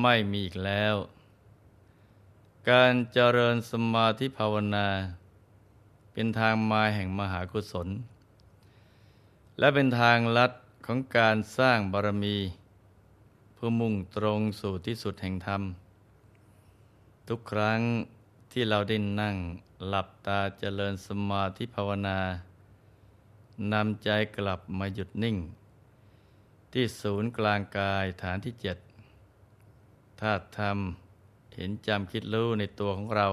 ไม่มีอีกแล้ว การเจริญสมาธิภาวนา เป็นทางมาแห่งมหากุศล และเป็นทางลัดของการสร้างบารมี เพื่อมุ่งตรงสู่ที่สุดแห่งธรรม ทุกครั้งที่เราได้นั่งหลับตาเจริญสมาธิภาวนานำใจกลับมาหยุดนิ่ง ที่ศูนย์กลางกายฐานที่เจ็ด ธาตุธรรม เห็นจำคิดรู้ในตัวของเรา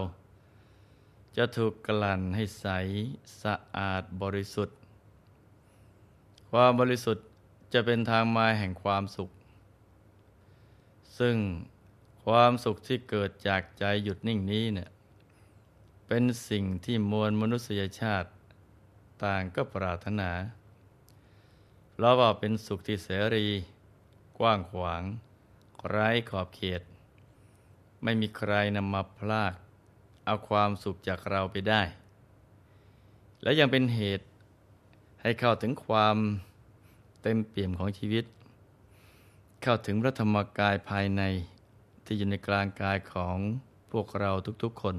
จะถูกกลั่นให้ใสสะอาดบริสุทธิ์ ความบริสุทธิ์จะเป็นทางมาแห่งความสุข ซึ่งความสุขที่เกิดจากใจหยุดนิ่งนี้เนี่ยเป็นสิ่งที่มวลมนุษยชาติ ต่างก็ปรารถนา เพราะว่าเป็นสุขที่เสรี กว้างขวาง ไร้ขอบเขต ไม่มีใครนำมาพลากเอาความสุขจากเราไปได้ และยังเป็นเหตุให้เข้าถึงความเต็มเปี่ยมของชีวิต เข้าถึงพระธรรมกายภายในที่อยู่ในกลางกายของพวกเราทุกๆคน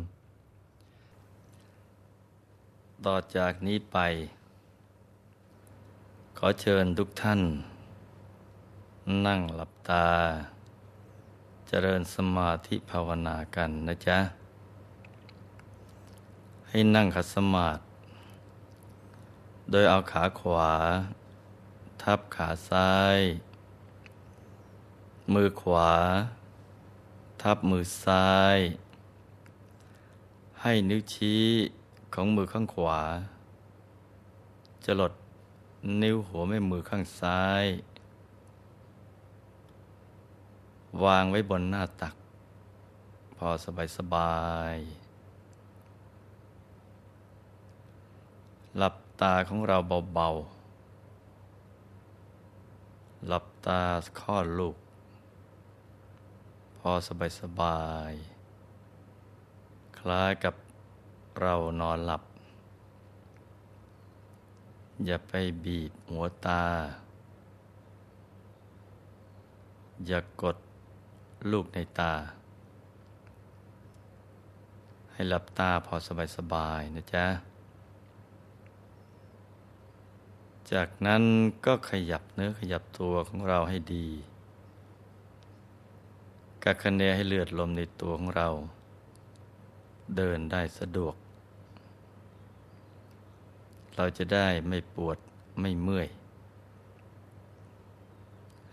ต่อจากนี้ไป ขอเชิญทุกท่าน นั่งหลับตา เจริญสมาธิภาวนากันนะจ๊ะ ให้นั่งขัดสมาธิโดยเอาขาขวา ทับขาซ้าย มือขวา ทับมือซ้าย ให้นิ้วชี้ของมือข้างขวา จะลดนิ้วหัวแม่มือข้างซ้าย วางไว้บนหน้าตัก พอสบายสบาย หลับตาของเราเบาๆ หลับตาข้อลูก พอสบายสบาย คล้ายกับเรานอนหลับ อย่าไปบีบหัวตา อย่ากด ลูกในตา ให้หลับตาพอสบายๆนะจ๊ะ จากนั้นก็ขยับเนื้อขยับตัวของเราให้ดีกักคะเนให้เลือดลมในตัวของเรา เดินได้สะดวก เราจะได้ไม่ปวดไม่เมื่อย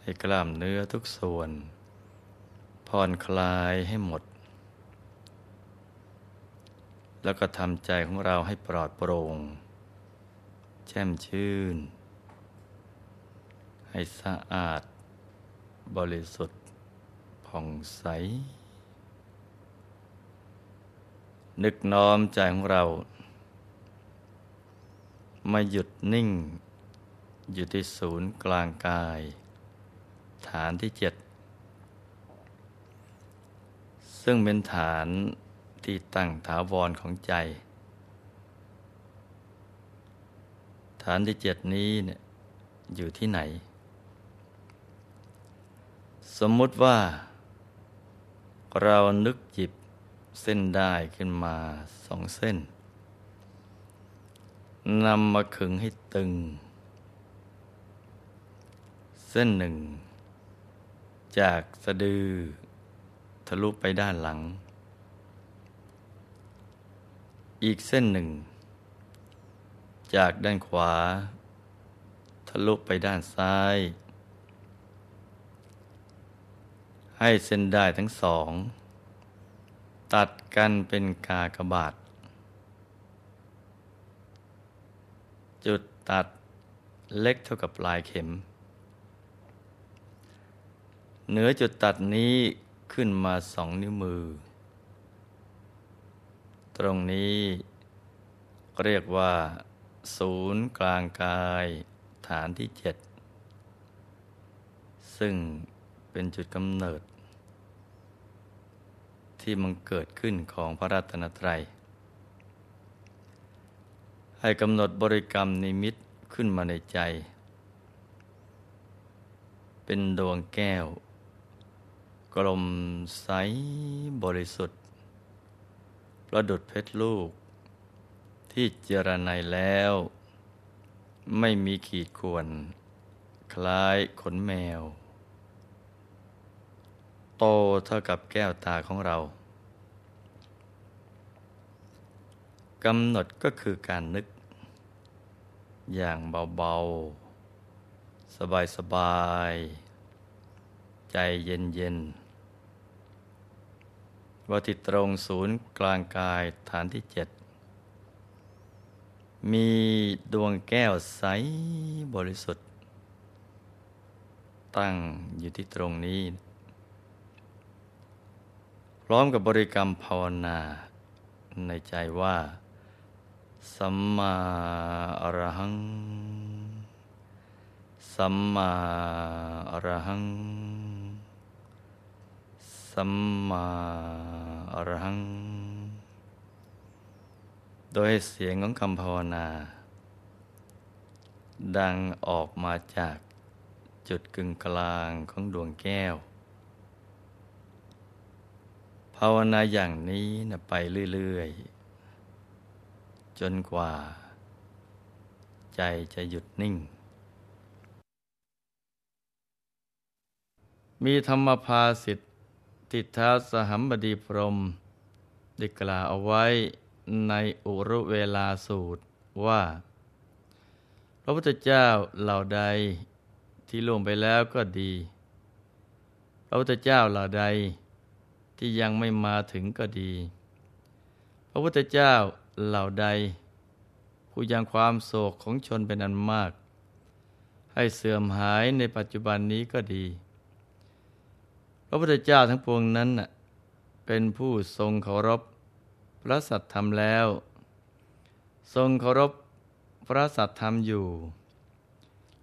ให้กล้ามเนื้อทุกส่วน ผ่อนคลายให้หมด แล้วก็ทำใจของเราให้ปลอดโปร่ง แช่มชื่น ให้สะอาด บริสุทธิ์ผ่องใส นึกน้อมใจของเรา มาหยุดนิ่ง อยู่ที่ศูนย์กลางกาย ฐานที่เจ็ด ซึ่งเป็นฐานที่ตั้งถาวรของใจ ฐานที่เจ็ดนี้เนี่ยอยู่ที่ไหน สมมุติว่า เรานึกจิบเส้นได้ขึ้นมาสองเส้นนำมาขึงให้ตึง เส้นหนึ่ง จากสะดือ ทะลุไปด้านหลัง อีกเส้นหนึ่ง จากด้านขวา ทะลุไปด้านซ้าย ให้เส้นได้ทั้งสอง ตัดกันเป็นกากบาท จุดตัดเล็กเท่ากับปลายเข็ม เหนือจุดตัดนี้ ขึ้นมาสองนิ้วมือ ตรงนี้เรียกว่า ศูนย์กลางกายฐานที่เจ็ดซึ่งเป็นจุดกำเนิด ที่มันเกิดขึ้นของพระรัตนตรัย ให้กำหนดบริกรรมนิมิตขึ้นมาในใจ เป็นดวงแก้ว กลมใสบริสุทธิ์ ประดุดเพชรลูก ที่เจรไนแล้ว ไม่มีขีดข่วน คล้ายขนแมว โตเท่ากับแก้วตาของเรากำหนดก็คือการนึก อย่างเบา ๆ สบาย ๆ ใจเย็น ๆ ว่าที่ตรงศูนย์กลางกายฐานที่เจ็ดมีดวงแก้วใสบริสุทธิ์ ตั้งอยู่ที่ตรงนี้ พร้อมกับบริกรรมภาวนา ในใจว่า สัมมาอรหัง สัมมาอรหัง สัมมาอรหัง โดยเสียงของคำภาวนา ดังออกมาจากจุดกึ่งกลางของดวงแก้ว ภาวนาอย่างนี้นะไปเรื่อยๆ จนกว่า ใจจะหยุดนิ่ง มีธรรมภาสิทธ ติท้าสหัมบดีพรมได้กล่าวเอาไว้ในอุรุเวลาสูตรว่า พระพุทธเจ้าเหล่าใดที่ล่วงไปแล้วก็ดี พระพุทธเจ้าเหล่าใดที่ยังไม่มาถึงก็ดี พระพุทธเจ้าเหล่าใด ผู้ยังความโศกของชนเป็นอันมาก ให้เสื่อมหายในปัจจุบันนี้ก็ดี พระพุทธเจ้าทั้งปวงนั้นเป็นผู้ทรงเคารพพระสัตธรรมแล้ว ทรงเคารพพระสัตธรรมอยู่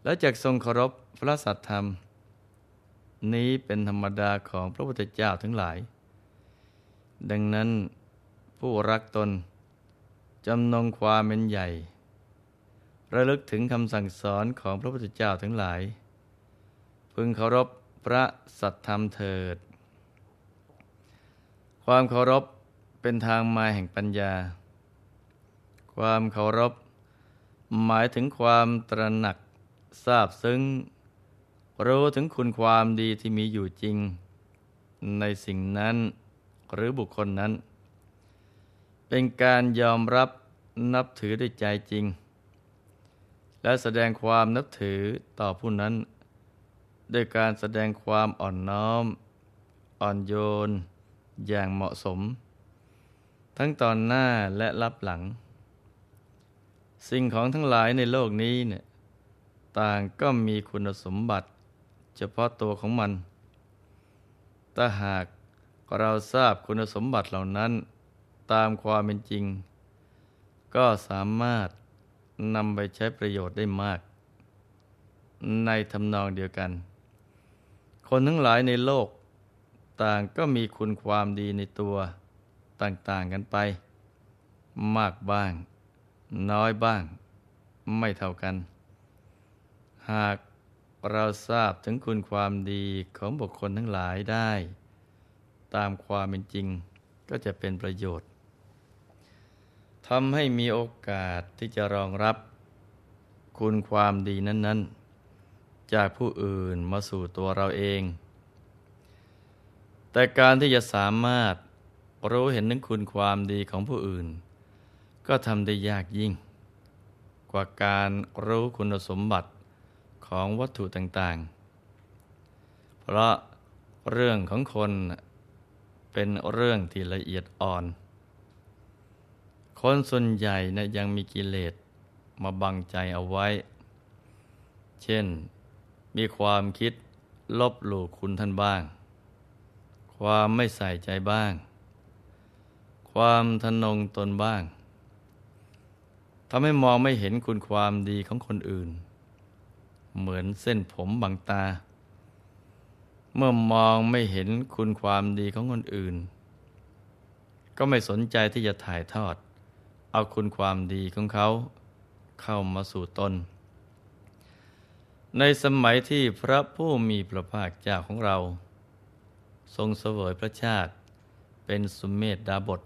และจากทรงเคารพพระสัตธรรม นี้เป็นธรรมดาของพระพุทธเจ้าทั้งหลาย ดังนั้นผู้รักตนจำนงความเป็นใหญ่ ระลึกถึงคำสั่งสอนของพระพุทธเจ้าทั้งหลาย พึงเคารพ พระสัตธรรมเถิด ความเคารพเป็นทางมาแห่งปัญญา ความเคารพ หมายถึงความตระหนักทราบซึ้ง รู้ถึงคุณความดีที่มีอยู่จริง ในสิ่งนั้นหรือบุคคลนั้น เป็นการยอมรับนับถือด้วยใจจริง และแสดงความนับถือต่อผู้นั้น ด้วยการแสดงความอ่อนน้อม อ่อนโยน อย่างเหมาะสม ทั้งตอนหน้าและรับหลัง สิ่งของทั้งหลายในโลกนี้เนี่ยต่างก็มีคุณสมบัติ เฉพาะตัวของมัน ถ้าหากเราทราบคุณสมบัติเหล่านั้น ตามความเป็นจริง ก็สามารถนำไปใช้ประโยชน์ได้มาก ในทำนองเดียวกัน คนทั้งหลายในโลก ต่างก็มีคุณความดีในตัวต่างๆกันไป มากบ้าง น้อยบ้าง ไม่เท่ากัน หากเราทราบถึงคุณความดีของบุคคลทั้งหลายได้ ตามความเป็นจริงก็จะเป็นประโยชน์ทำให้มีโอกาสที่จะรองรับ คุณความดีนั้น ๆ จากผู้อื่นมาสู่ตัวเราเอง แต่การที่จะสามารถรู้เห็นถึงคุณความดีของผู้อื่น ก็ทำได้ยากยิ่ง กว่าการรู้คุณสมบัติของวัตถุต่างๆ เพราะเรื่องของคนเป็นเรื่องที่ละเอียดอ่อน คนส่วนใหญ่นะยังมีกิเลสมาบังใจเอาไว้ เช่น มีความคิดลบหลู่คุณท่านบ้าง ความไม่ใส่ใจบ้าง ความทนงตนบ้างทำให้มองไม่เห็นคุณความดีของคนอื่น เหมือนเส้นผมบางตา เมื่อมองไม่เห็นคุณความดีของคนอื่น ก็ไม่สนใจที่จะถ่ายทอด เอาคุณความดีของเขาเข้ามาสู่ตน ในสมัยที่พระผู้มีพระภาคเจ้าของเรา ทรงเสวยพระชาติเป็นสุมเมธดาบท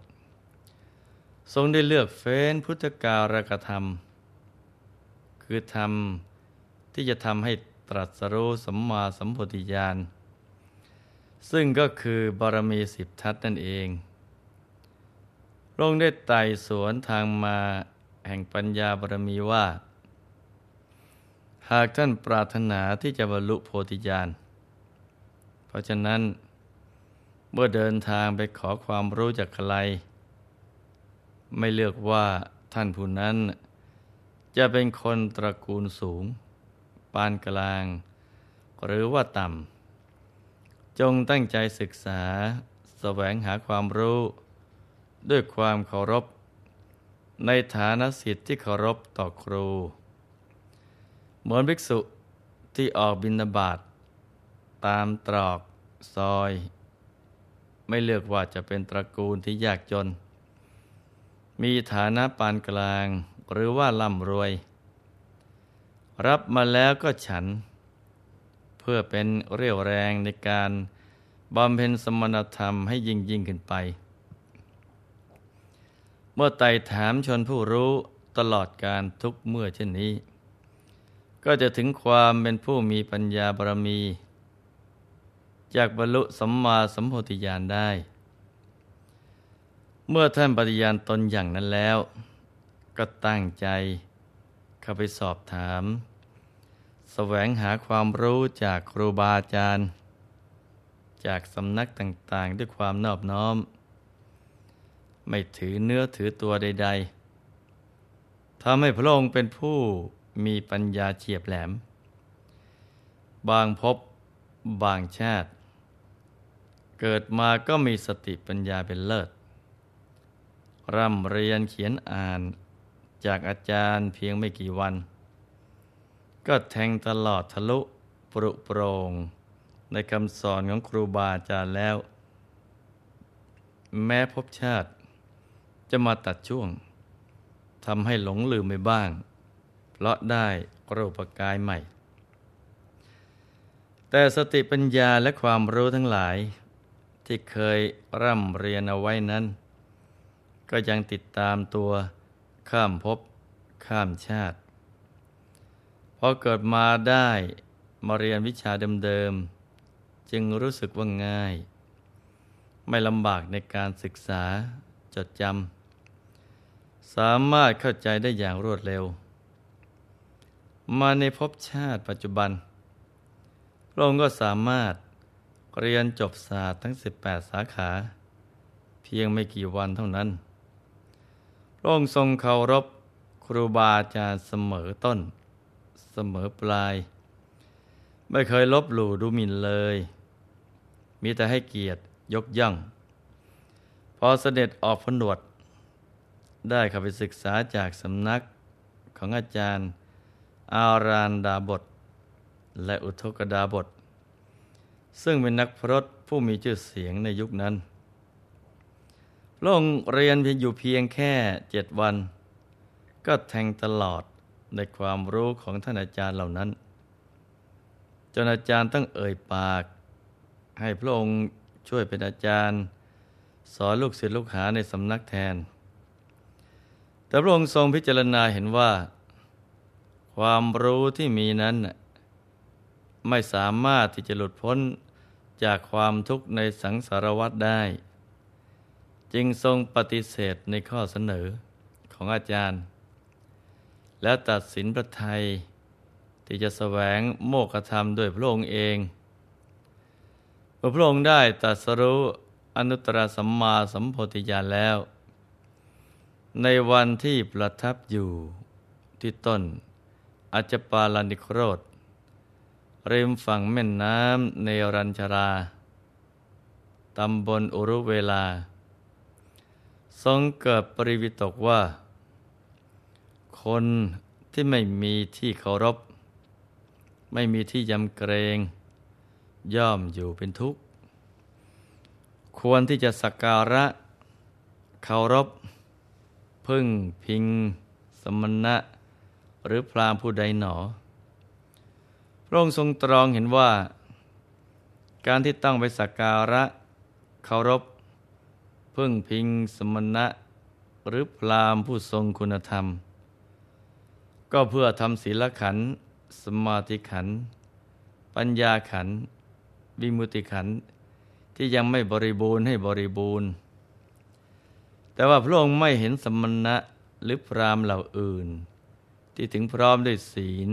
ทรงได้เลือกเฟ้นพุทธการกธรรม คือธรรมที่จะทำให้ตรัสรู้สัมมาสัมพุทธิญาณ ซึ่งก็คือบารมีสิบทัศนั่นเองพระองค์ได้ไต่สวนทางมาแห่งปัญญาบารมีว่า หากท่านปรารถนาที่จะบรรลุโพธิญาณ เพราะฉะนั้น เมื่อเดินทางไปขอความรู้จากใคร ไม่เลือกว่าท่านผู้นั้น จะเป็นคนตระกูลสูง ปานกลาง หรือว่าต่ำ จงตั้งใจศึกษาสแสวงหาความรู้ ด้วยความเคารพ ในฐานะสิทธิ์ที่เคารพต่อครู เหมือนภิกษุที่ออกบินาบาตตามตรอกซอย ไม่เลือกว่าจะเป็นตระกูลที่ยากจน มีฐานะปานกลางหรือว่าร่ำรวย รับมาแล้วก็ฉัน เพื่อเป็นเรี่ยวแรงในการบำเพ็ญสมณธรรมให้ยิ่งยิ่งขึ้นไป เมื่อไต่ถามชนผู้รู้ตลอดการทุกเมื่อเช่นนี้ ก็จะถึงความเป็นผู้มีปัญญาบารมี จากบรรลุสัมมาสัมโพธิญาณได้ เมื่อท่านปฏิญาณตนอย่างนั้นแล้ว ก็ตั้งใจเข้าไปสอบถามสแสวงหาความรู้จากครูบาอาจารย์ จากสำนักต่างๆ ด้วยความนอบน้อม ไม่ถือเนื้อถือตัวใด ๆทำให้พระองค์เป็นผู้ มีปัญญาเฉียบแหลม บางพบบางชาติ เกิดมาก็มีสติปัญญาเป็นเลิศ ร่ำเรียนเขียนอ่านจากอาจารย์เพียงไม่กี่วัน ก็แทงตลอดทะลุปรุโปรงในคำสอนของครูบาอาจารย์แล้ว แม้พบชาติจะมาตัดช่วงทำให้หลงลืมไปบ้าง เพราะได้รูปกายใหม่ แต่สติปัญญาและความรู้ทั้งหลาย ที่เคยร่ำเรียนเอาไว้นั้น ก็ยังติดตามตัวข้ามภพข้ามชาติพอเกิดมาได้มาเรียนวิชาเดิมๆจึงรู้สึกว่าง่าย ไม่ลำบากในการศึกษาจดจำสามารถเข้าใจได้อย่างรวดเร็ว มาในภพชาติปัจจุบัน พระองค์ก็สามารถเรียนจบศาสตร์ทั้ง 18 สาขา เพียงไม่กี่วันเท่านั้น พระองค์ทรงเคารพครูบาอาจารย์เสมอต้น เสมอปลาย ไม่เคยลบหลู่ดูหมิ่นเลย มีแต่ให้เกียรติยกย่อง พอเสด็จออกผนวด ได้เข้าไปศึกษาจากสำนักของอาจารย์ อารานดาบท และอุทกดาบท ซึ่งเป็นนักพรตผู้มีชื่อเสียงในยุคนั้นพระองค์เรียนเพียงอยู่เพียงแค่เจ็ดวัน ก็แทงตลอดในความรู้ของท่านอาจารย์เหล่านั้น จนอาจารย์ต้องเอ่ยปาก ให้พระองค์ช่วยเป็นอาจารย์ สอนลูกศิษย์ลูกหาในสำนักแทน แต่พระองค์ทรงพิจารณาเห็นว่า ความรู้ที่มีนั้น ไม่สามารถที่จะหลุดพ้นจากความทุกข์ในสังสารวัฏได้ จึงทรงปฏิเสธในข้อเสนอของอาจารย์ และตัดสินพระไทย ที่จะแสวงโมกขธรรมด้วยพระองค์เองเมื่อพระองค์ได้ตัดสรู้อนุตตรสัมมาสัมโพธิญาณแล้ว ในวันที่ประทับอยู่ที่ต้น อาจปาลานิโครธริมฝั่งแม่น้ำเนรัญชรา ตำบลอุรุเวลา ทรงเกิดปริวิตกว่า คนที่ไม่มีที่เคารพ ไม่มีที่ยำเกรง ย่อมอยู่เป็นทุกข์ ควรที่จะสักการะเคารพ พึ่งพิง สมณะ หรือพรามผู้ใดหนอ พระองค์ทรงตรองเห็นว่า การที่ต้องไปสักการะเคารพ พึ่งพิงสมณะ หรือพรามผู้ทรงคุณธรรม ก็เพื่อทำศีลขัน สมาธิขัน ปัญญาขัน วิมุติขันที่ยังไม่บริบูรณ์ให้บริบูรณ์ แต่ว่าพระองค์ไม่เห็นสมณะหรือพรามเหล่าอื่น ที่ถึงพร้อมด้วยศีล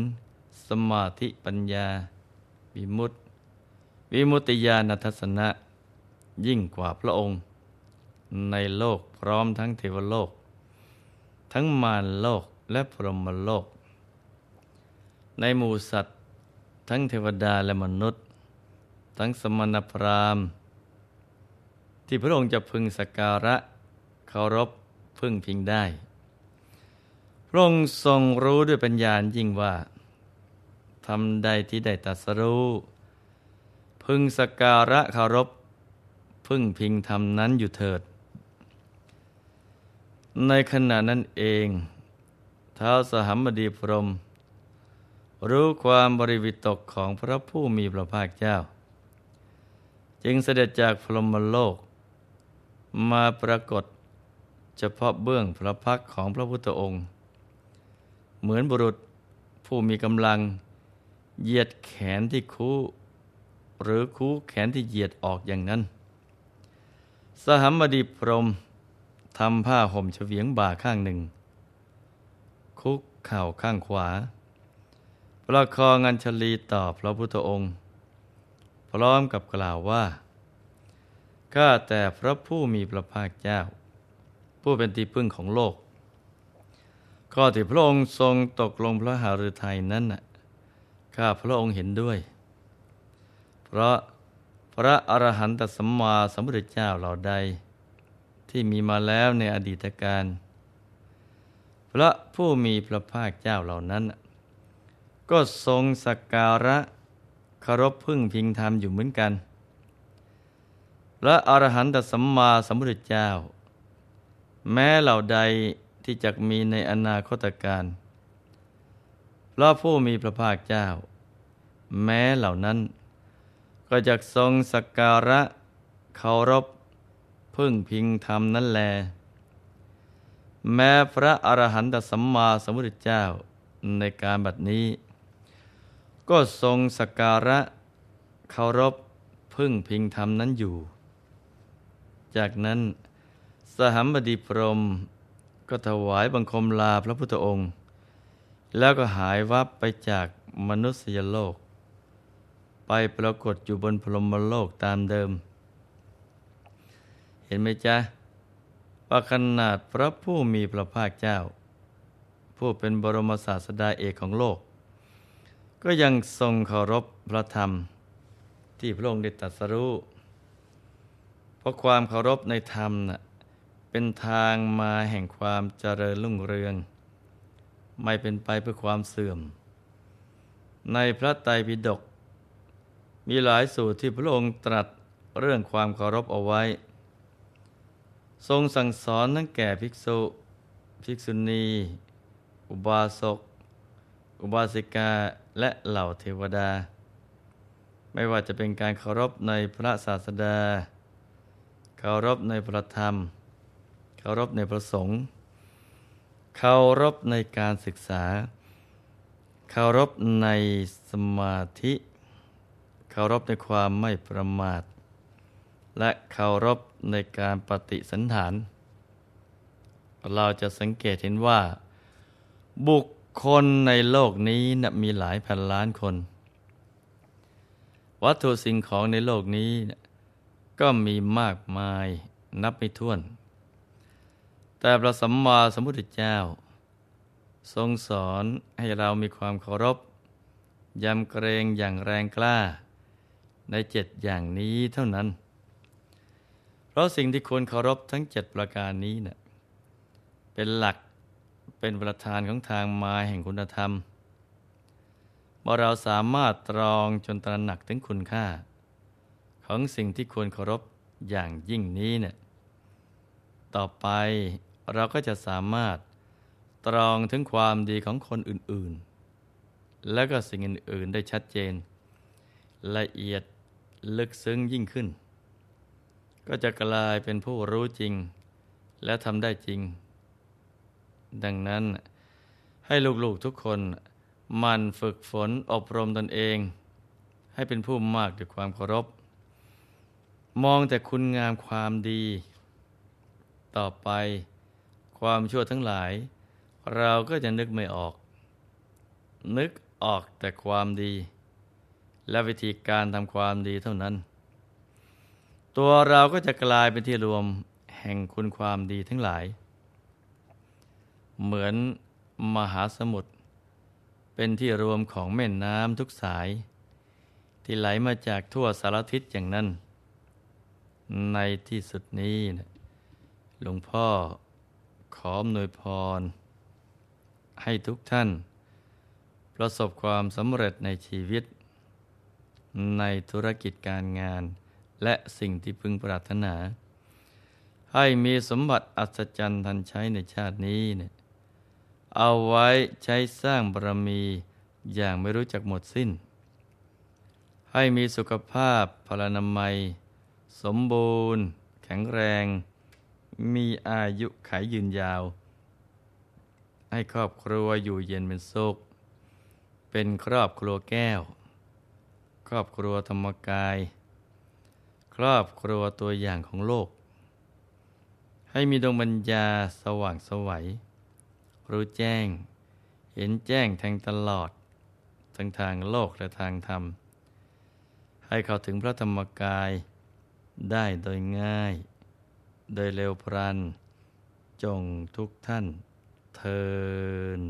สมาธิปัญญา วิมุตติ วิมุตติญาณทัศนะ ยิ่งกว่าพระองค์ ในโลกพร้อมทั้งเทวโลก ทั้งมารโลกและพรหมโลก ในหมู่สัตว์ ทั้งเทวดาและมนุษย์ ทั้งสมณพราหมณ์ ที่พระองค์จะพึงสักการะเคารพพึ่งพิงได้ ระองค์ทรงรู้ด้วยปัญญายิ่งว่าทำใดที่ได้ตัสรู้ พึงสการะคารพ พึ่งพิงทำนั้นอยู่เถิด ในขณะนั้นเองท้าวสหัมบดีพรม รู้ความบริวิตกของพระผู้มีพระภาคเจ้า จึงเสด็จจากพรหมโลก มาปรากฏเฉพาะเบื้องพระพักของพระพุทธองค์ เหมือนบุรุษผู้มีกำลัง เหยียดแขนที่คู่หรือคู่แขนที่เหยียดออกอย่างนั้น สหัมบดีพรมทำผ้าห่มเฉวียงบ่าข้างหนึ่ง คุกเข่าข้างขวา ประคองอัญชลีต่อพระพุทธองค์ พร้อมกับกล่าวว่า ข้าแต่พระผู้มีพระภาคเจ้า ผู้เป็นที่พึ่งของโลก ข้อที่พระองค์ทรงตกลงพระหฤทัยนั้นน่ะข้าพระองค์เห็นด้วย เพราะพระอรหันตสัมมาสัมพุทธเจ้าเหล่าใด ที่มีมาแล้วในอดีตการ พระผู้มีพระภาคเจ้าเหล่านั้น ก็ทรงสักการะคารพพึ่งพิงธรรมอยู่เหมือนกัน พระอรหันตสัมมาสัมพุทธเจ้า แม้เหล่าใด ที่จะมีในอนาคตการพราะผู้มีพระภาคเจ้า แม้เหล่านั้น ก็จะทรงสักการะเคารพพึ่งพิงธรรมนั่นแล แม้พระอรหันตสัมมาสัมพุทธเจ้าในการบัดนี้ ก็ทรงสักการะเคารพพึ่งพิงธรรมนั้นอยู่ จากนั้นสหัมบดีพรม ก็ถวายบังคมลาพระพุทธองค์ แล้วก็หายวับไปจากมนุษยโลก ไปปรากฏอยู่บนพรหมโลกตามเดิม เห็นไหมจ๊ะว่าขนาดพระผู้มีพระภาคเจ้า ผู้เป็นบรมศาสดาเอกของโลก ก็ยังทรงเคารพพระธรรม ที่พระองค์ได้ตรัสรู้เพราะความเคารพในธรรมน่ะ เป็นทางมาแห่งความเจริญรุ่งเรือง ไม่เป็นไปเพื่อความเสื่อม ในพระไตรปิฎกมีหลายสูตรที่พระองค์ตรัสเรื่องความเคารพเอาไว้ ทรงสั่งสอนทั้งแก่ภิกษุ ภิกษุณี อุบาสก อุบาสิกา และเหล่าเทวดา ไม่ว่าจะเป็นการเคารพในพระศาสดา เคารพในพระธรรม เคารพในพระสงฆ์เคารพในการศึกษา เคารพในสมาธิ เคารพในความไม่ประมาท และเคารพในการปฏิสันฐาน เราจะสังเกตเห็นว่า บุคคลในโลกนี้นะมีหลายพันล้านคน วัตถุสิ่งของในโลกนี้นะก็มีมากมายนับไม่ถ้วน แต่พระสัมมาสัมพุทธเจ้า ทรงสอนให้เรามีความเคารพยำเกรงอย่างแรงกล้า ในเจ็ดอย่างนี้เท่านั้น เพราะสิ่งที่ควรเคารพทั้งเจ็ดประการนี้เนะ่ยเป็นหลักเป็นประธานของทางมาแห่งคุณธรรมว่าเราสามารถตรองจนตระหนักถึงคุณค่า ของสิ่งที่ควรเคารพอย่างยิ่งนี้เนี่ย ต่อไป เราก็จะสามารถตรองถึงความดีของคนอื่นๆ และก็สิ่งอื่น ๆ ได้ชัดเจน ละเอียดลึกซึ้งยิ่งขึ้น ก็จะกลายเป็นผู้รู้จริง และทำได้จริง ดังนั้นให้ลูก ๆ ทุกคนมันฝึกฝนอบรมตนเอง ให้เป็นผู้มากด้วยความเคารพ มองแต่คุณงามความดี ต่อไป ความชั่วทั้งหลาย เราก็จะนึกไม่ออก นึกออกแต่ความดี และวิธีการทำความดีเท่านั้น ตัวเราก็จะกลายเป็นที่รวมแห่งคุณความดีทั้งหลาย เหมือนมหาสมุทรเป็นที่รวมของแม่น้ำทุกสาย ที่ไหลมาจากทั่วสารทิศอย่างนั้น ในที่สุดนี้นะหลวงพ่อ ขออำนวยพร ให้ทุกท่าน ประสบความสำเร็จในชีวิต ในธุรกิจการงาน และสิ่งที่พึงปรารถนา ให้มีสมบัติอัศจรรย์ทันใช้ในชาตินี้เนี่ยเอาไว้ใช้สร้างบารมีอย่างไม่รู้จักหมดสิ้น ให้มีสุขภาพพลานามัย สมบูรณ์ แข็งแรง มีอายุขายยืนยาว ให้ครอบครัวอยู่เย็นเป็นสุข เป็นครอบครัวแก้ว ครอบครัวธรรมกาย ครอบครัวตัวอย่างของโลก ให้มีดวงปัญญาสว่างสวัย รู้แจ้ง เห็นแจ้งแทงตลอด ทั้งทางโลกและทางธรรม ให้เข้าถึงพระธรรมกายได้โดยง่าย โดยเร็วพรัน จงทุกท่านเทิน